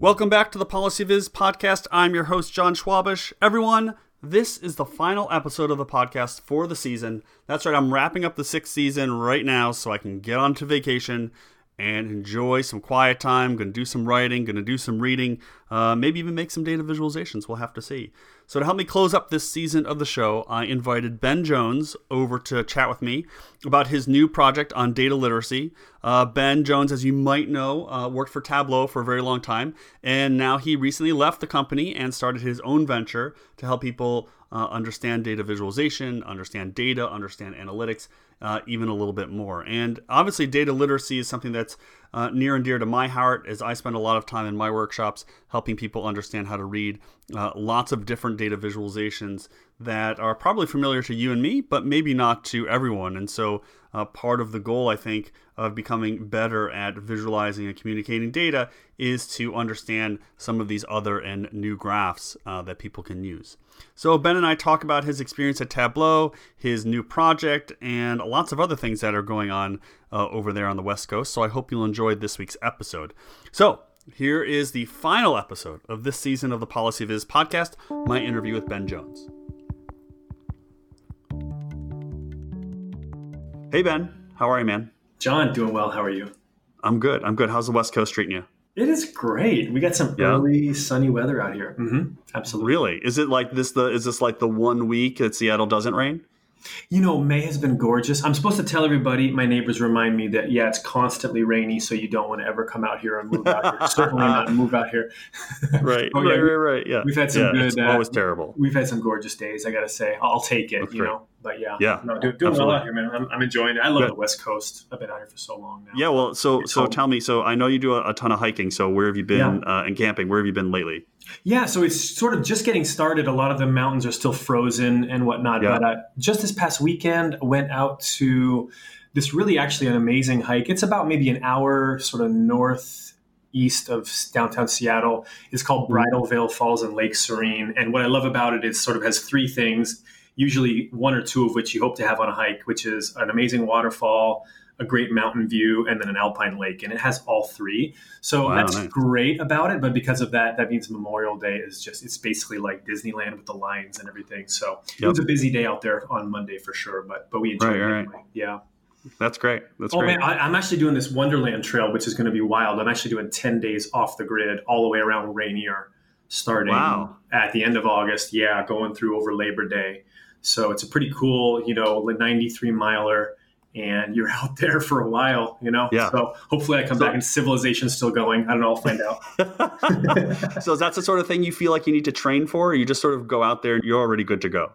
Welcome back to the PolicyViz podcast. I'm your host, John Schwabish. Everyone, this is the final episode of the podcast for the season. That's right, I'm wrapping up the sixth season right now so I can get on to vacation and enjoy some quiet time. Going to do some writing, going to do some reading, uh, maybe even make some data visualizations. We'll have to see. So, to help me close up this season of the show, I invited Ben Jones over to chat with me about his new project on data literacy. Uh, ben Jones, as you might know, uh, worked for Tableau for a very long time, and now he recently left the company and started his own venture to help people uh, understand data visualization, understand data, understand analytics, uh, even a little bit more. And obviously, data literacy is something that's uh, near and dear to my heart as I spend a lot of time in my workshops helping people understand how to read uh, lots of different data visualizations that are probably familiar to you and me, but maybe not to everyone. And so, uh, part of the goal, I think, of becoming better at visualizing and communicating data is to understand some of these other and new graphs uh, that people can use. So, Ben and I talk about his experience at Tableau, his new project, and lots of other things that are going on uh, over there on the West Coast. So, I hope you'll enjoy this week's episode. So, here is the final episode of this season of the PolicyViz podcast my interview with Ben Jones. Hey, Ben. How are you, man? John, doing well. How are you? I'm good. I'm good. How's the West Coast treating you? It is great. We got some yeah. early sunny weather out here. Mm-hmm. Absolutely. Really? Is it like this? The is this like the one week that Seattle doesn't rain? You know, May has been gorgeous. I'm supposed to tell everybody, my neighbors remind me that, yeah, it's constantly rainy, so you don't want to ever come out here and move out here. Certainly not move out here. right, oh, yeah, right, right, right. Yeah. We've had some yeah, good. It's always uh, terrible. We've had some gorgeous days, I got to say. I'll take it, That's you great. know. But yeah, yeah, no, do, doing well out here, man. I'm, I'm, enjoying it. I love Good. the West Coast. I've been out here for so long now. Yeah, well, so it's so home. tell me. So I know you do a, a, ton of hiking. So where have you been yeah. uh, and camping? Where have you been lately? Yeah, so it's sort of just getting started. A lot of the mountains are still frozen and whatnot. Yeah. But uh, just this past weekend, went out to this really actually an amazing hike. It's about maybe an hour sort of north east of downtown Seattle. It's called mm-hmm. Bridal Veil Falls and Lake Serene. And what I love about it is sort of has three things usually one or two of which you hope to have on a hike, which is an amazing waterfall, a great mountain view, and then an alpine lake. And it has all three. So wow, that's nice. great about it. But because of that, that means Memorial Day is just, it's basically like Disneyland with the lions and everything. So yep. it was a busy day out there on Monday for sure, but, but we enjoyed right, it. Anyway. Right. Yeah. That's great. That's great. oh, great. man, I, am actually doing this Wonderland Trail, which is going to be wild. I'm actually doing 10 days off the grid all the way around Rainier, starting wow. at the end of August. Yeah, going through over Labor Day. So it's a pretty cool, you know, 93 miler and you're out there for a while, you know? Yeah. So hopefully I come so, back and civilization's still going. I don't know. I'll find out. so is that the sort of thing you feel like you need to train for? Or you just sort of go out there and you're already good to go?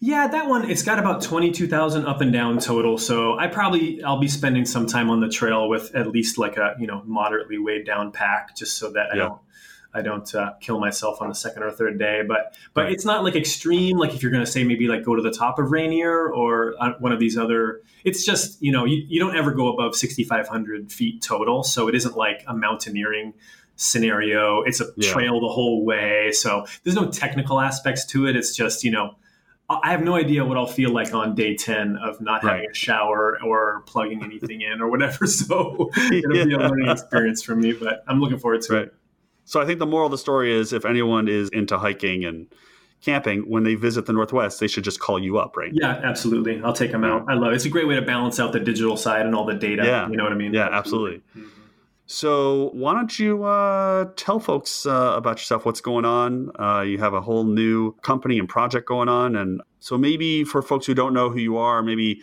Yeah, that one, it's got about 22,000 up and down total. So I probably, I'll be spending some time on the trail with at least like a, you know, moderately weighed down pack just so that I yeah. don't I don't uh, kill myself on the second or third day. But but right. it's not like extreme. Like if you're going to say maybe like go to the top of Rainier or uh, one of these other, it's just you know you, you don't ever go above 6,500 feet total. So it isn't like a mountaineering scenario. It's a yeah. trail the whole way. So there's no technical aspects to it. It's just you know. I have no idea what I'll feel like on day 10 of not right. having a shower or plugging anything in or whatever. So it'll yeah. be a learning experience for me, but I'm looking forward to right. it. So I think the moral of the story is if anyone is into hiking and camping, when they visit the Northwest, they should just call you up, right? Yeah, absolutely. I'll take them out. I love it. It's a great way to balance out the digital side and all the data. Yeah. You know what I mean? Yeah, absolutely. Mm-hmm. So why don't you uh, tell folks uh, about yourself? What's going on? Uh, you have a whole new company and project going on, and so maybe for folks who don't know who you are, maybe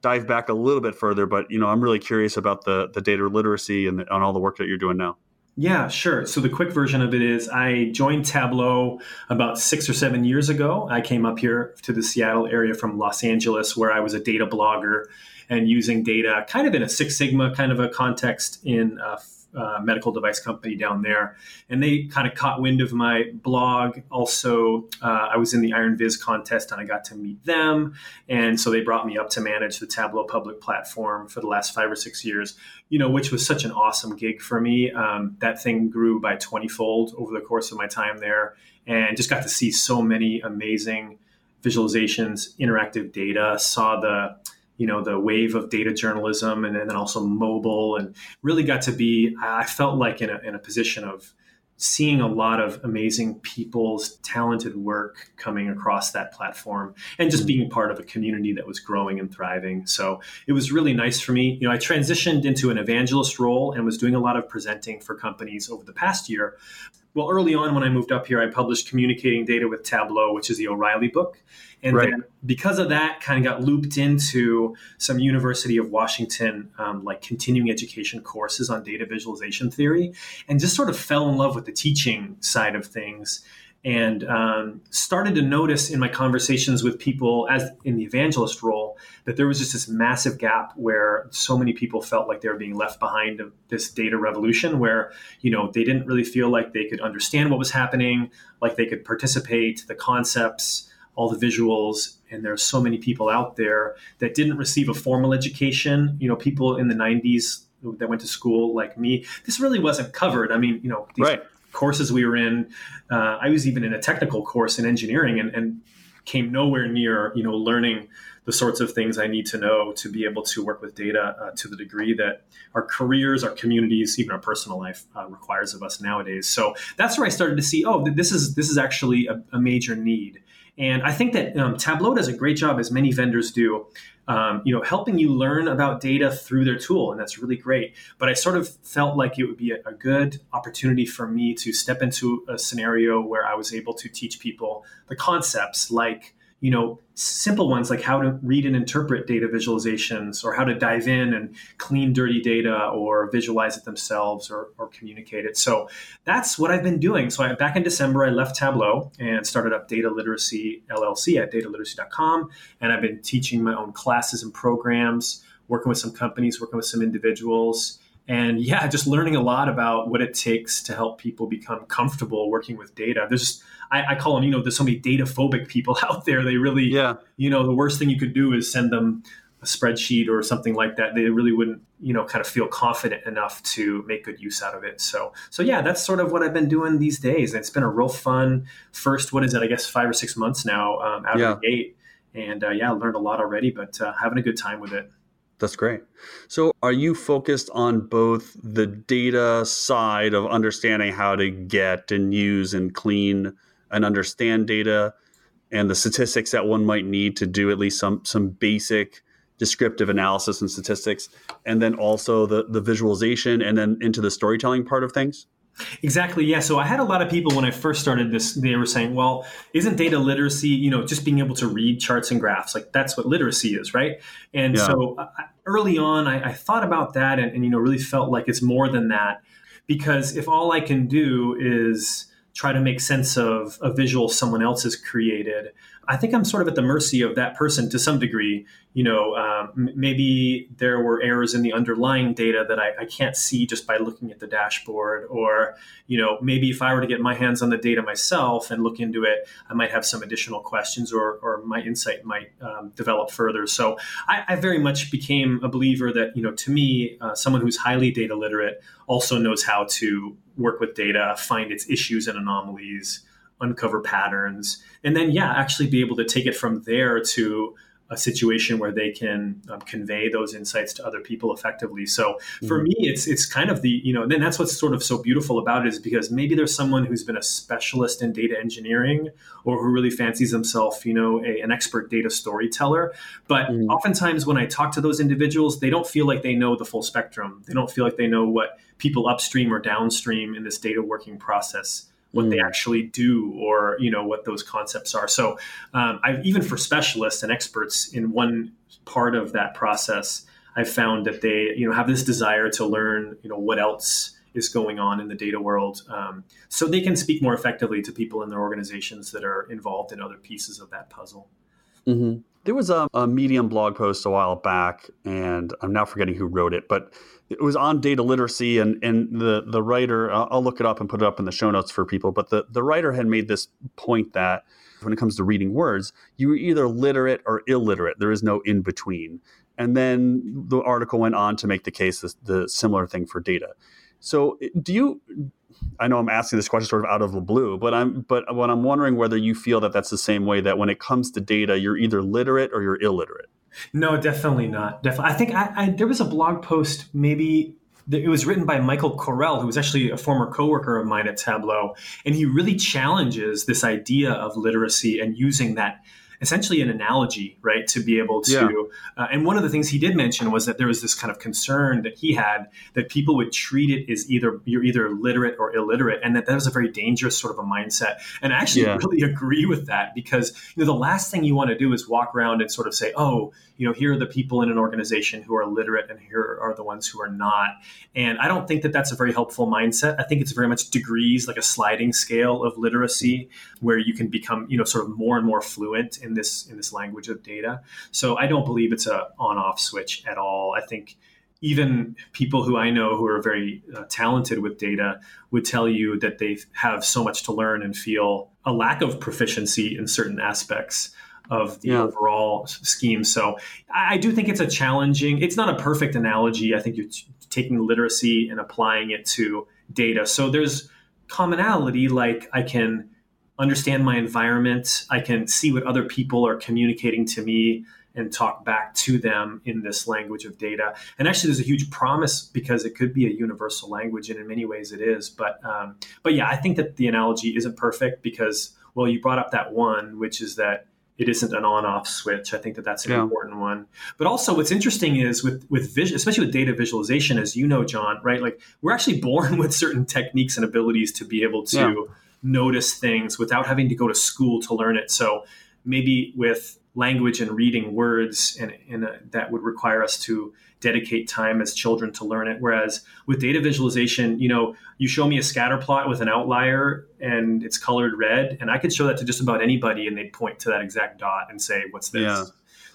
dive back a little bit further. But you know, I'm really curious about the the data literacy and, the, and all the work that you're doing now. Yeah, sure. So the quick version of it is I joined Tableau about six or seven years ago. I came up here to the Seattle area from Los Angeles, where I was a data blogger and using data kind of in a Six Sigma kind of a context in uh, uh, medical device company down there, and they kind of caught wind of my blog. Also, uh, I was in the Iron Viz contest, and I got to meet them, and so they brought me up to manage the Tableau public platform for the last five or six years. You know, which was such an awesome gig for me. Um, that thing grew by twenty fold over the course of my time there, and just got to see so many amazing visualizations, interactive data. Saw the you know the wave of data journalism and then also mobile and really got to be i felt like in a, in a position of seeing a lot of amazing people's talented work coming across that platform and just mm-hmm. being part of a community that was growing and thriving. So it was really nice for me. You know, I transitioned into an evangelist role and was doing a lot of presenting for companies over the past year. Well, early on when I moved up here, I published Communicating Data with Tableau, which is the O'Reilly book. And right. then because of that, kind of got looped into some University of Washington, um, like continuing education courses on data visualization theory, and just sort of fell in love with the teaching side of things. And um, started to notice in my conversations with people as in the evangelist role that there was just this massive gap where so many people felt like they were being left behind of this data revolution where you know they didn't really feel like they could understand what was happening like they could participate the concepts all the visuals and there's so many people out there that didn't receive a formal education you know people in the 90s that went to school like me this really wasn't covered i mean you know right. courses we were in uh, i was even in a technical course in engineering and, and came nowhere near you know learning the sorts of things I need to know to be able to work with data uh, to the degree that our careers, our communities, even our personal life uh, requires of us nowadays. So that's where I started to see, oh, this is this is actually a, a major need. And I think that um, Tableau does a great job, as many vendors do, um, you know, helping you learn about data through their tool, and that's really great. But I sort of felt like it would be a, a good opportunity for me to step into a scenario where I was able to teach people the concepts like you know, simple ones like how to read and interpret data visualizations or how to dive in and clean dirty data or visualize it themselves or, or communicate it. So that's what I've been doing. So I, back in December, I left Tableau and started up Data Literacy LLC at dataliteracy.com. And I've been teaching my own classes and programs, working with some companies, working with some individuals and yeah, just learning a lot about what it takes to help people become comfortable working with data. There's, I, I, call them, you know, there's so many data phobic people out there. They really, yeah. you know, the worst thing you could do is send them a spreadsheet or something like that. They really wouldn't, you know, kind of feel confident enough to make good use out of it. So, so yeah, that's sort of what I've been doing these days. And it's been a real fun first, what is it? I guess five or six months now um, out yeah. of the gate. And uh, yeah, learned a lot already, but uh, having a good time with it. That's great. So, are you focused on both the data side of understanding how to get and use and clean and understand data and the statistics that one might need to do at least some some basic descriptive analysis and statistics and then also the the visualization and then into the storytelling part of things? Exactly. Yeah. So I had a lot of people when I first started this, they were saying, well, isn't data literacy, you know, just being able to read charts and graphs? Like that's what literacy is, right? And yeah. so uh, early on, I, I, thought about that and, and, you know, really felt like it's more than that. Because if all I can do is try to make sense of a visual someone else has created, I think I'm sort of at the mercy of that person to some degree. You know, um, maybe there were errors in the underlying data that I, I, can't see just by looking at the dashboard, or you know, maybe if I were to get my hands on the data myself and look into it, I might have some additional questions, or, or my insight might um, develop further. So I, I, very much became a believer that you know, to me, uh, someone who's highly data literate also knows how to work with data, find its issues and anomalies uncover patterns, and then yeah, actually be able to take it from there to a situation where they can um, convey those insights to other people effectively. So for mm-hmm. me, it's it's kind of the you know, then that's what's sort of so beautiful about it is because maybe there's someone who's been a specialist in data engineering or who really fancies himself, you know, a, an expert data storyteller. But mm-hmm. oftentimes when I talk to those individuals, they don't feel like they know the full spectrum. They don't feel like they know what people upstream or downstream in this data working process what mm. they actually do or you know what those concepts are so um, i even for specialists and experts in one part of that process i've found that they you know have this desire to learn you know what else is going on in the data world um, so they can speak more effectively to people in their organizations that are involved in other pieces of that puzzle mm-hmm. there was a, a medium blog post a while back and i'm now forgetting who wrote it but it was on data literacy and and the the writer I'll look it up and put it up in the show notes for people but the the writer had made this point that when it comes to reading words you're either literate or illiterate. There is no in between and then the article went on to make the case the, the similar thing for data. So do you I know I'm asking this question sort of out of the blue, but I'm but what I'm wondering whether you feel that that's the same way that when it comes to data, you're either literate or you're illiterate. No, definitely not. Definitely, I think I, I, there was a blog post maybe it was written by Michael Correll, who was actually a former coworker of mine at Tableau, and he really challenges this idea of literacy and using that essentially an analogy, right, to be able to. Yeah. Uh, and one of the things he did mention was that there was this kind of concern that he had that people would treat it as either you're either literate or illiterate, and that that was a very dangerous sort of a mindset. And I actually yeah. really agree with that because you know the last thing you want to do is walk around and sort of say, oh, you know, here are the people in an organization who are literate, and here are the ones who are not. And I don't think that that's a very helpful mindset. I think it's very much degrees, like a sliding scale of literacy, where you can become, you know, sort of more and more fluent in this in this language of data. So I don't believe it's a on-off switch at all. I think even people who I know who are very uh, talented with data would tell you that they have so much to learn and feel a lack of proficiency in certain aspects of the yeah. overall scheme. So I do think it's a challenging, it's not a perfect analogy. I think you're t- taking literacy and applying it to data. So there's commonality, like I can understand my environment, I can see what other people are communicating to me and talk back to them in this language of data. And actually, there's a huge promise because it could be a universal language, and in many ways it is. But um, but yeah, I think that the analogy isn't perfect because well, you brought up that one, which is that it isn't an on-off switch. I think that that's an yeah. important one. But also, what's interesting is with with vision, especially with data visualization, as you know, John, right? Like we're actually born with certain techniques and abilities to be able to yeah. Notice things without having to go to school to learn it. So maybe with language and reading words, and, and a, that would require us to dedicate time as children to learn it. Whereas with data visualization, you know, you show me a scatter plot with an outlier and it's colored red, and I could show that to just about anybody, and they'd point to that exact dot and say, "What's this?" Yeah.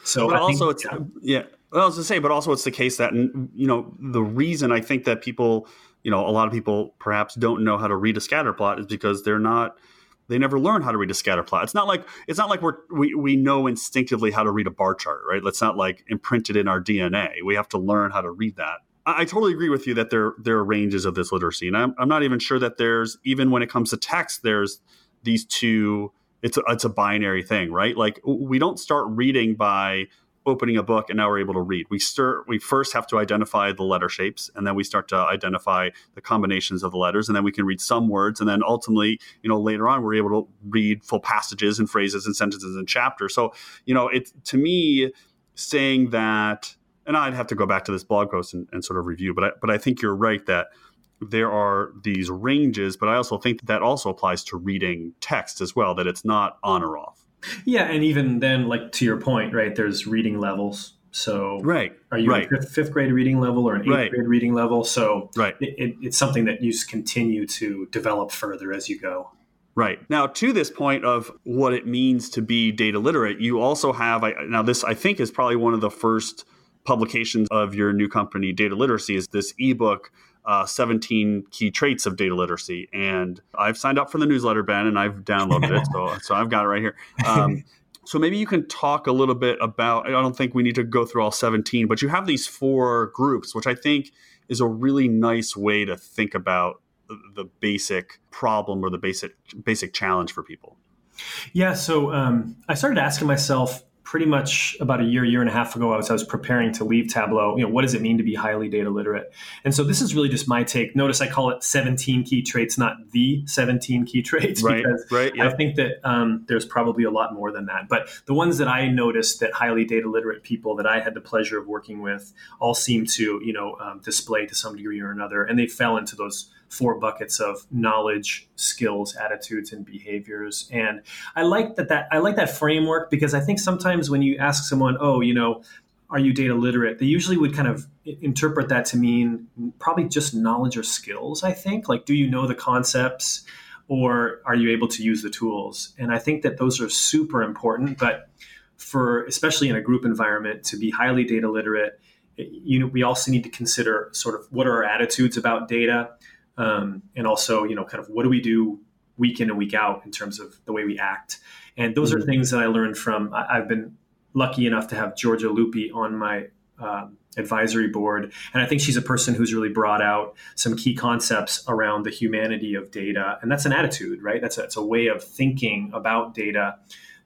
So, but I also think, it's yeah. yeah. Well, I was to say, but also it's the case that you know the reason I think that people, you know, a lot of people perhaps don't know how to read a scatter plot is because they're not they never learn how to read a scatter plot. It's not like it's not like we're we, we know instinctively how to read a bar chart, right? That's not like imprinted in our DNA. We have to learn how to read that. I, I totally agree with you that there there are ranges of this literacy, and I'm, I'm not even sure that there's even when it comes to text, there's these two. It's a, it's a binary thing, right? Like we don't start reading by opening a book and now we're able to read. We start we first have to identify the letter shapes and then we start to identify the combinations of the letters and then we can read some words and then ultimately, you know, later on we're able to read full passages and phrases and sentences and chapters. So, you know, it to me saying that and I'd have to go back to this blog post and, and sort of review, but I, but I think you're right that there are these ranges, but I also think that, that also applies to reading text as well, that it's not on or off. Yeah, and even then, like to your point, right? There's reading levels. So, right, are you right. a fifth, grade reading level or an eighth right. grade reading level? So, right, it, it's something that you continue to develop further as you go. Right. Now, to this point of what it means to be data literate, you also have, I, now, this I think is probably one of the first publications of your new company, Data Literacy, is this ebook uh, 17 key traits of data literacy. And I've signed up for the newsletter, Ben, and I've downloaded it. So, so I've got it right here. Um, so maybe you can talk a little bit about, I don't think we need to go through all 17, but you have these four groups, which I think is a really nice way to think about the, the basic problem or the basic basic challenge for people. Yeah, so um, I started asking myself pretty much about a year, year and a half ago, I was, I was preparing to leave Tableau. You know, what does it mean to be highly data literate? And so this is really just my take. Notice I call it 17 key traits, not the 17 key traits, right, because right, yep. I think that um, there's probably a lot more than that. But the ones that I noticed that highly data literate people that I had the pleasure of working with all seem to, you know, um, display to some degree or another, and they fell into those four buckets of knowledge, skills, attitudes, and behaviors. And I like that that I like that framework because I think sometimes when you ask someone, oh, you know, are you data literate? They usually would kind of interpret that to mean probably just knowledge or skills, I think. Like, do you know the concepts or are you able to use the tools? And I think that those are super important. But for, especially in a group environment, to be highly data literate, you know, we also need to consider sort of what are our attitudes about data um, and also you know kind of what do we do week in and week out in terms of the way we act and those mm-hmm. are things that i learned from I, have been lucky enough to have Giorgia Lupi on my um, advisory board and i think she's a person who's really brought out some key concepts around the humanity of data and that's an attitude right that's a, it's a way of thinking about data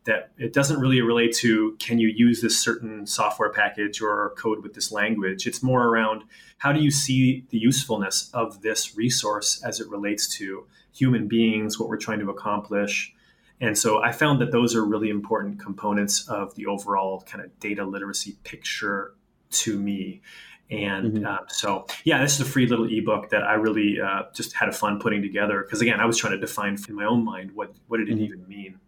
that it doesn't really relate to can you use this certain software package or code with this language. It's more around how do you see the usefulness of this resource as it relates to human beings, what we're trying to accomplish. And so I found that those are really important components of the overall kind of data literacy picture to me. And mm-hmm. uh, so, yeah, this is a free little ebook that I really uh, just had a fun putting together because, again, I was trying to define in my own mind what what did it mm-hmm. even mean.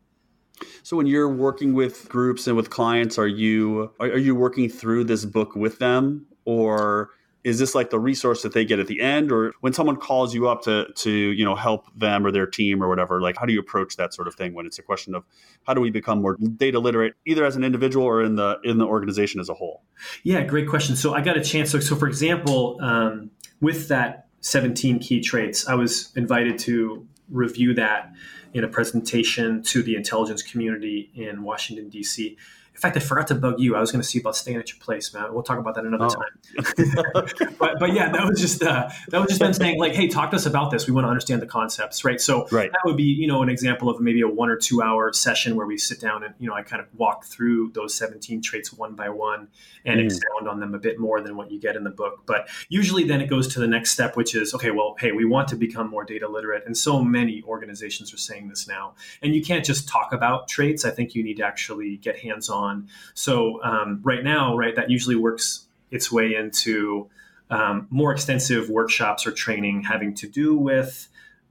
So, when you're working with groups and with clients, are you are, are you working through this book with them, or is this like the resource that they get at the end? Or when someone calls you up to to you know help them or their team or whatever like how do you approach that sort of thing when it's a question of how do we become more data literate either as an individual or in the in the organization as a whole? Yeah great question. So i got a chance so, so for example um, with that 17 key traits i was invited to review that in a presentation to the intelligence community in washington d.c in fact, I forgot to bug you. I was going to see about staying at your place, man. We'll talk about that another oh. time. but, but yeah, that was just uh, that was just them saying like, "Hey, talk to us about this. We want to understand the concepts, right?" So right. that would be you know an example of maybe a one or two hour session where we sit down and you know I kind of walk through those seventeen traits one by one and mm. expound on them a bit more than what you get in the book. But usually, then it goes to the next step, which is okay. Well, hey, we want to become more data literate, and so many organizations are saying this now. And you can't just talk about traits. I think you need to actually get hands on on. So um, right now, right, that usually works its way into um, more extensive workshops or training having to do with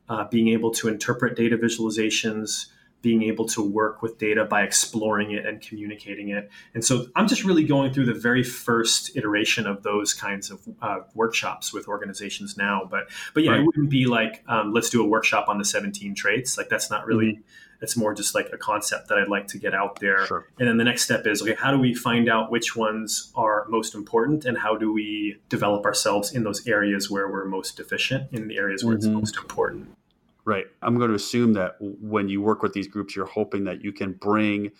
uh, being able to interpret data visualizations, being able to work with data by exploring it and communicating it. And so I'm just really going through the very first iteration of those kinds of uh, workshops with organizations now. But but yeah, right. it wouldn't be like um, let's do a workshop on the 17 traits. Like that's not really. Mm-hmm it's more just like a concept that I'd like to get out there. Sure. And then the next step is okay, how do we find out which ones are most important and how do we develop ourselves in those areas where we're most deficient, in the areas where mm-hmm. it's most important? Right. I'm going to assume that when you work with these groups, you're hoping that you can bring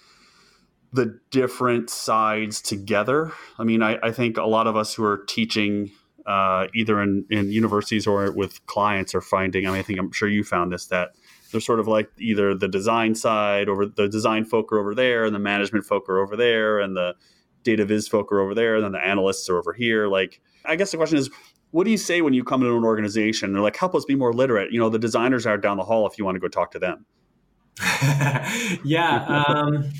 the different sides together. I mean, I, I think a lot of us who are teaching uh, either in, in universities or with clients are finding, I mean, I think I'm sure you found this, that they're sort of like either the design side or the design folk are over there and the management folk are over there and the data viz folk are over there and then the analysts are over here. Like i guess the question is what do you say when you come into an organization? They're like help us be more literate. You know the designers are down the hall if you want to go talk to them. Yeah um,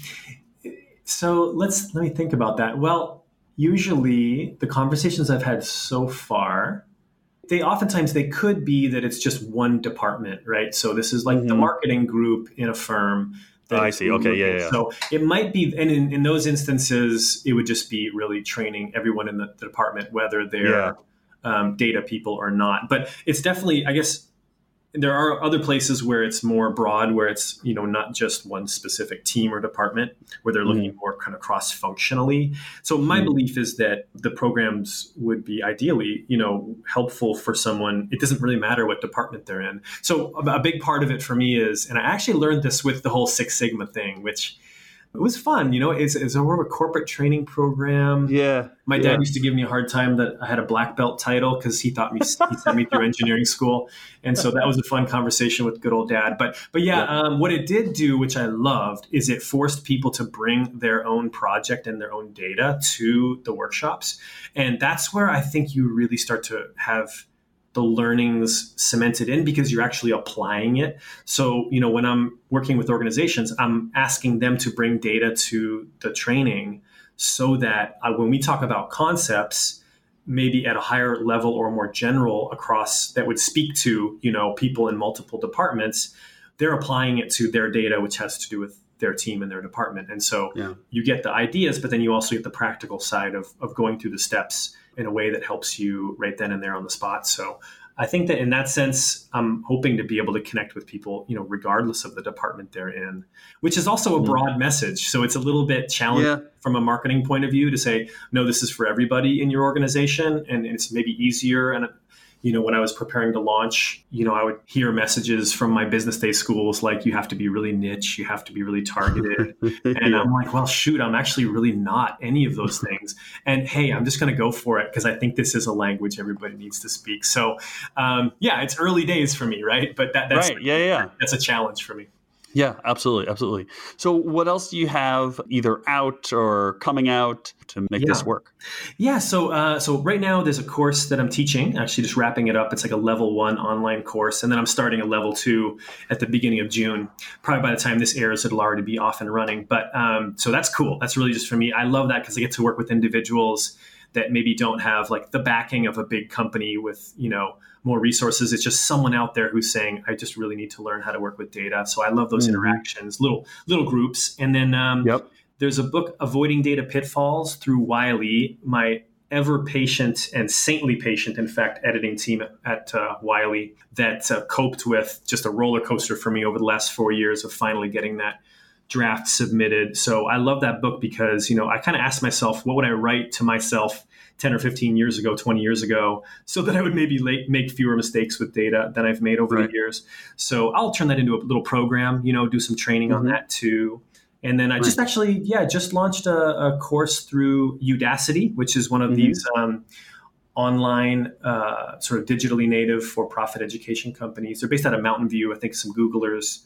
so let's let me think about that. Well usually the conversations i've had so far they oftentimes they could be that it's just one department, right? So this is like mm-hmm. the marketing group in a firm. Oh, I see. Okay, yeah, yeah. So it might be, and in, in, those instances, it would just be really training everyone in the, the department, whether they're yeah. um, data people or not. But it's definitely, I guess, there are other places where it's more broad, where it's you know not just one specific team or department, where they're looking mm-hmm. more kind of cross functionally. So my mm-hmm. belief is that the programs would be ideally you know helpful for someone. It doesn't really matter what department they're in. So a big part of it for me is, and I actually learned this with the whole Six Sigma thing, which it was fun. You know, it's, it's a more of a corporate training program. Yeah. My dad yeah. used to give me a hard time that I had a black belt title because he thought me he sent me through engineering school, and so that was a fun conversation with good old dad. But but yeah, yeah. Um, what it did do, which I loved, is it forced people to bring their own project and their own data to the workshops, and that's where I think you really start to have the learnings cemented in because you're actually applying it. So, you know, when I'm working with organizations, I'm asking them to bring data to the training so that uh, when we talk about concepts, maybe at a higher level or more general across that would speak to, you know, people in multiple departments, they're applying it to their data, which has to do with their team and their department. And so yeah. you get the ideas, but then you also get the practical side of, of going through the steps in a way that helps you right then and there on the spot. So I think that in that sense, I'm hoping to be able to connect with people, you know, regardless of the department they're in, which is also a mm-hmm. broad message. So it's a little bit challenging yeah. from a marketing point of view to say, no, this is for everybody in your organization. And it's maybe easier and you know, when I was preparing to launch, you know, I would hear messages from my business day schools like, you have to be really niche, you have to be really targeted. and I'm like, well, shoot, I'm actually really not any of those things. And hey, I'm just going to go for it because I think this is a language everybody needs to speak. So, um, yeah, it's early days for me, right? But that, that's, right. yeah, yeah. That's a challenge for me. Yeah, absolutely, absolutely. So, what else do you have either out or coming out to make yeah. this work? Yeah, so uh, so right now there's a course that I'm teaching. Actually, just wrapping it up. It's like a level one online course, and then I'm starting a level two at the beginning of June. Probably by the time this airs, it'll already be off and running. But um, so that's cool. That's really just for me. I love that because I get to work with individuals that maybe don't have like the backing of a big company with you know more resources. It's just someone out there who's saying, "I just really need to learn how to work with data." So I love those mm-hmm. interactions, little little groups, and then um, yep. there's a book, "Avoiding Data Pitfalls" through Wiley. My ever patient and saintly patient, in fact, editing team at uh, Wiley that uh, coped with just a roller coaster for me over the last four years of finally getting that draft submitted. So I love that book because, you know, I kind of asked myself, what would I write to myself 10 or 15 years ago, 20 years ago, so that I would maybe make fewer mistakes with data than I've made over right. the years. So I'll turn that into a little program, you know, do some training mm-hmm. on that too. And then I right. just actually, yeah, just launched a, a, course through Udacity, which is one of mm-hmm. these um, online, uh, sort of digitally native for profit education companies. They're based out of Mountain View. I think some Googlers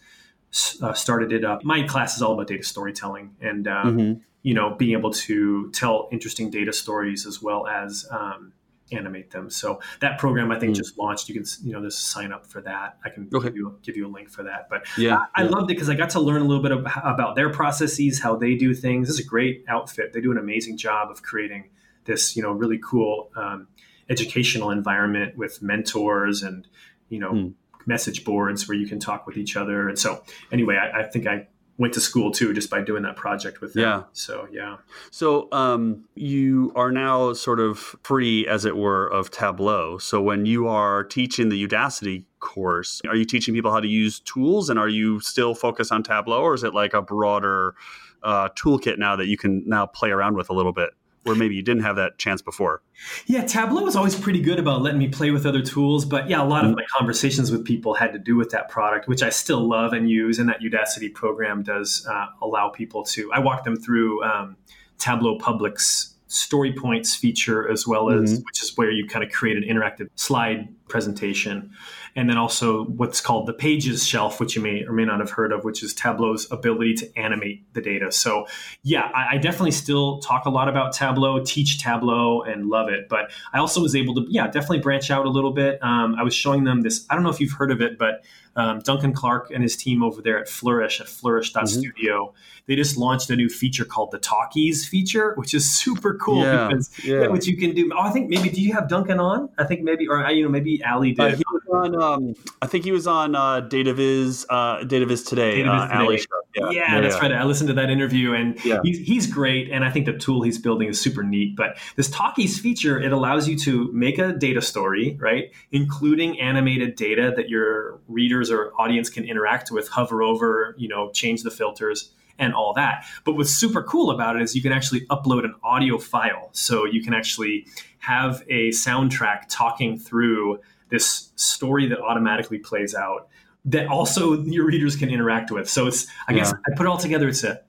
uh, started it up. My class is all about data storytelling. And, uh, mm-hmm you know, being able to tell interesting data stories as well as um, animate them. So that program I think mm. just launched. You can you know just sign up for that. I can okay. give, you, give you a link for that. But yeah, I, I loved it because I got to learn a little bit about their processes, how they do things. This is a great outfit. They do an amazing job of creating this you know really cool um, educational environment with mentors and you know. Mm. Message boards where you can talk with each other, and so anyway, I, I think I went to school too just by doing that project with them. Yeah. So yeah. So um, you are now sort of free, as it were, of Tableau. So when you are teaching the Udacity course, are you teaching people how to use tools, and are you still focused on Tableau, or is it like a broader uh, toolkit now that you can now play around with a little bit? Where maybe you didn't have that chance before? Yeah, Tableau was always pretty good about letting me play with other tools, but yeah, a lot of mm-hmm. my conversations with people had to do with that product, which I still love and use. And that Udacity program does uh, allow people to. I walk them through um, Tableau Public's story points feature as well as mm-hmm. which is where you kind of create an interactive slide presentation and then also what's called the pages shelf which you may or may not have heard of which is tableau's ability to animate the data. So yeah I, I definitely still talk a lot about tableau teach tableau and love it. But i also was able to yeah definitely branch out a little bit. Um, i was showing them this i don't know if you've heard of it but um, Duncan Clark and his team over there at Flourish at flourish.studio, mm-hmm. they just launched a new feature called the Talkies feature, which is super cool yeah, because yeah. what you can do. Oh, I think maybe do you have Duncan on? I think maybe or you know maybe Ali did. Uh, he was on. Um, I think he was on uh, DataViz. Uh, DataViz today. DataViz uh, today. Yeah, yeah, that's right. I listened to that interview, and he's, he's great. And I think the tool he's building is super neat. But this Talkies feature it allows you to make a data story, right, including animated data that your readers or audience can interact with, hover over, you know, change the filters and all that. But what's super cool about it is you can actually upload an audio file. So you can actually have a soundtrack talking through this story that automatically plays out that also your readers can interact with. So it's I guess I put it all together it's a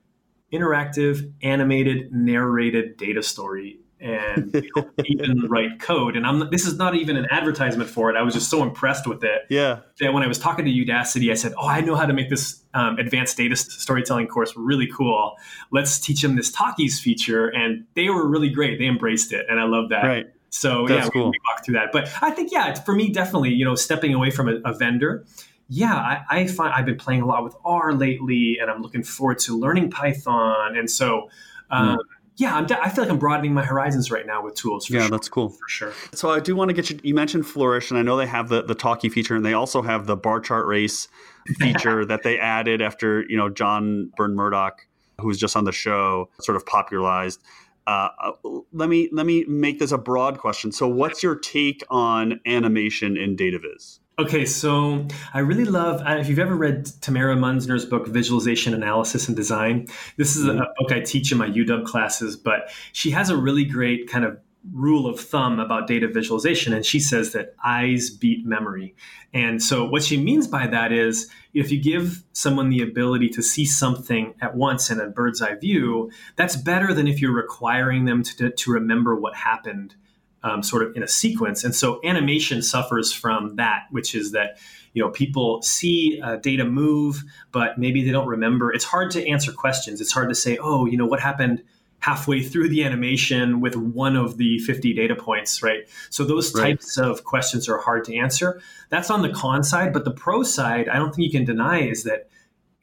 interactive animated narrated data story and even write code. And I'm this is not even an advertisement for it. I was just so impressed with it. Yeah. That when I was talking to Udacity, I said, "Oh, I know how to make this um, advanced data storytelling course really cool. Let's teach them this Talkies feature." And they were really great. They embraced it, and I love that. Right. So That's yeah, cool. we, we walked through that. But I think yeah, for me, definitely, you know, stepping away from a, a vendor yeah, I, I, find I've been playing a lot with R lately, and I'm looking forward to learning Python. And so, um, mm yeah, I'm, I feel like I'm broadening my horizons right now with tools. yeah, sure. that's cool for sure. So I do want to get you. You mentioned Flourish, and I know they have the the talkie feature, and they also have the bar chart race feature that they added after you know John Burn-Murdoch, who was just on the show, sort of popularized. Uh, uh, let me let me make this a broad question. So, what's your take on animation in DataViz? Okay, so I really love, uh, if you've ever read Tamara Munzner's book, Visualization Analysis and Design, this is a mm-hmm. book I teach in my UW classes, but she has a really great kind of rule of thumb about data visualization. And she says that eyes beat memory. And so what she means by that is if you give someone the ability to see something at once in a bird's eye view, that's better than if you're requiring them to, to remember what happened um, sort of in a sequence. And so animation suffers from that, which is that you know people see uh, data move, but maybe they don't remember. It's hard to answer questions. It's hard to say, oh, you know, what happened halfway through the animation with one of the 50 data points, right? So those right. types of questions are hard to answer. That's on the con side, but the pro side, I don't think you can deny is that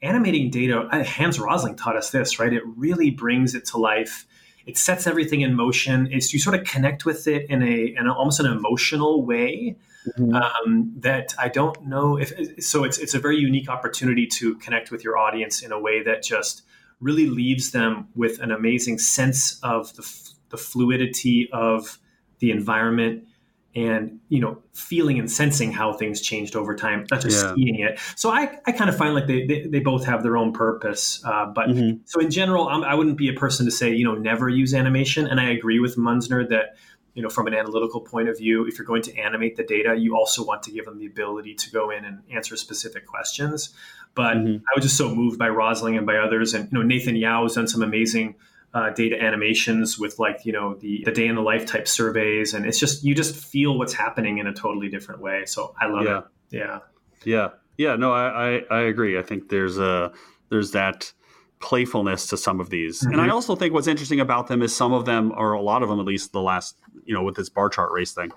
animating data, uh, Hans Rosling taught us this, right? It really brings it to life. It sets everything in motion. It's you sort of connect with it in a, in a almost an emotional way mm-hmm. um, that I don't know if. So it's it's a very unique opportunity to connect with your audience in a way that just really leaves them with an amazing sense of the, the fluidity of the environment and you know feeling and sensing how things changed over time not just yeah. seeing it so i, I kind of find like they, they, they both have their own purpose uh, but mm-hmm. so in general I'm, i would not be a person to say you know never use animation and i agree with munzner that you know from an analytical point of view if you're going to animate the data you also want to give them the ability to go in and answer specific questions. But mm-hmm. i was just so moved by rosling and by others. And you know Nathan Yau has done some amazing uh, data animations with like you know the the day in the life type surveys. And it's just you just feel what's happening in a totally different way. So i love yeah. it. Yeah. Yeah. Yeah. No I, I, I agree. I think there's a there's that playfulness to some of these. Mm-hmm. and i mm-hmm. also think what's interesting about them is some of them or a lot of them at least the last you know with this bar chart race thing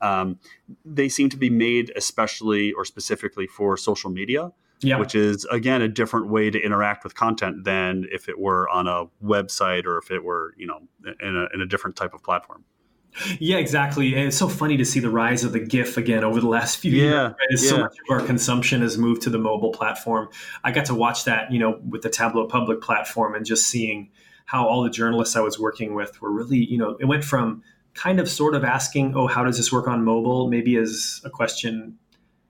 um, they seem to be made especially or specifically for social media yeah. which is again a different way to interact with content than if it were on a website or if it were you know in a, in a different type of platform yeah, exactly. And it's so funny to see the rise of the GIF again over the last few yeah, years. Yeah. So much of our consumption has moved to the mobile platform. I got to watch that, you know, with the Tableau Public platform and just seeing how all the journalists I was working with were really, you know, it went from kind of sort of asking, oh, how does this work on mobile? Maybe as a question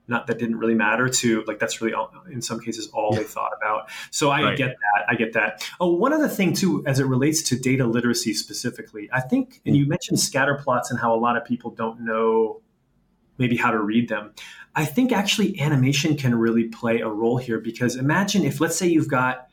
not that didn't really matter to like that's really all, in some cases all they thought about. So i right. get that i get that. Oh one other thing too as it relates to data literacy specifically i think and you mm. mentioned scatter plots and how a lot of people don't know maybe how to read them. I think actually animation can really play a role here because imagine if let's say you've got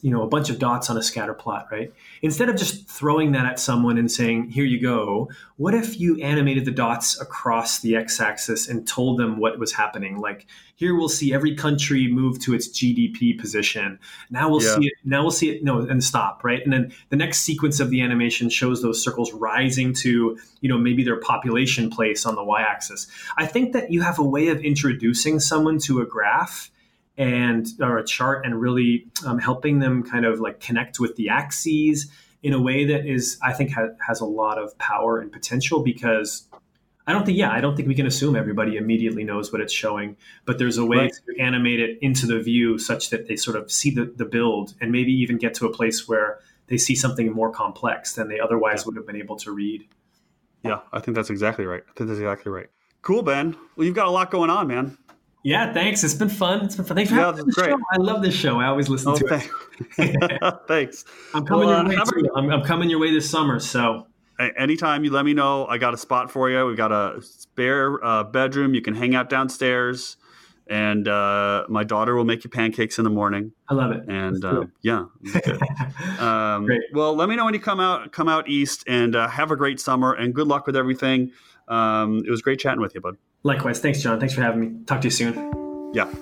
you know a bunch of dots on a scatter plot right? Instead of just throwing that at someone and saying here you go what if you animated the dots across the x-axis and told them what was happening? Like here we'll see every country move to its gdp position. Now we'll yeah. see it now we'll see it no and stop right? And then the next sequence of the animation shows those circles rising to you know maybe their population place on the y-axis. I think that you have a way of introducing someone to a graph and or a chart and really um, helping them kind of like connect with the axes in a way that is i think ha- has a lot of power and potential because i don't think yeah i don't think we can assume everybody immediately knows what it's showing but there's a way right. to animate it into the view such that they sort of see the, the build and maybe even get to a place where they see something more complex than they otherwise yeah. would have been able to read. Yeah i think that's exactly right. I think that's exactly right. Cool ben. Well you've got a lot going on man yeah, thanks. It's been fun. It's been fun. Thanks for yeah, having great. Show. I love this show. I always listen oh, to it. thanks. I'm coming well, your uh, way. I'm, I'm, coming your way this summer. So anytime you let me know, I got a spot for you. We've got a spare uh, bedroom. You can hang out downstairs, and uh, my daughter will make you pancakes in the morning. I love it. And uh, yeah, um, great. Well, let me know when you come out come out east, and uh, have a great summer, and good luck with everything. Um, it was great chatting with you, bud. Likewise. Thanks, John. Thanks for having me. Talk to you soon. Yeah.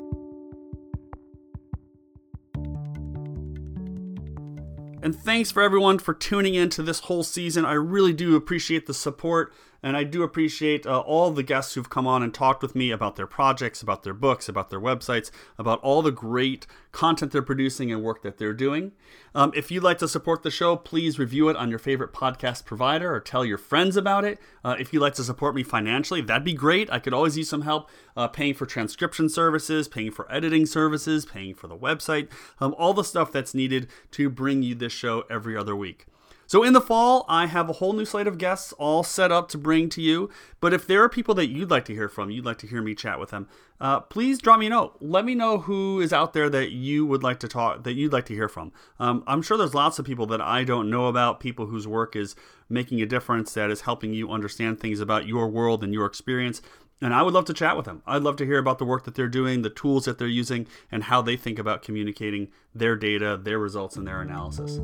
And thanks for everyone for tuning in to this whole season. I really do appreciate the support. And I do appreciate uh, all the guests who've come on and talked with me about their projects, about their books, about their websites, about all the great content they're producing and work that they're doing. Um, if you'd like to support the show, please review it on your favorite podcast provider or tell your friends about it. Uh, if you'd like to support me financially, that'd be great. I could always use some help uh, paying for transcription services, paying for editing services, paying for the website, um, all the stuff that's needed to bring you this show every other week. So in the fall, I have a whole new slate of guests all set up to bring to you. But if there are people that you'd like to hear from, you'd like to hear me chat with them, uh, please drop me a note. Let me know who is out there that you would like to talk, that you'd like to hear from. Um, I'm sure there's lots of people that I don't know about, people whose work is making a difference, that is helping you understand things about your world and your experience. And I would love to chat with them. I'd love to hear about the work that they're doing, the tools that they're using, and how they think about communicating their data, their results, and their analysis.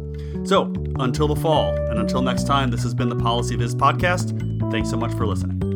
So, until the fall, and until next time, this has been the Policy Viz podcast. Thanks so much for listening.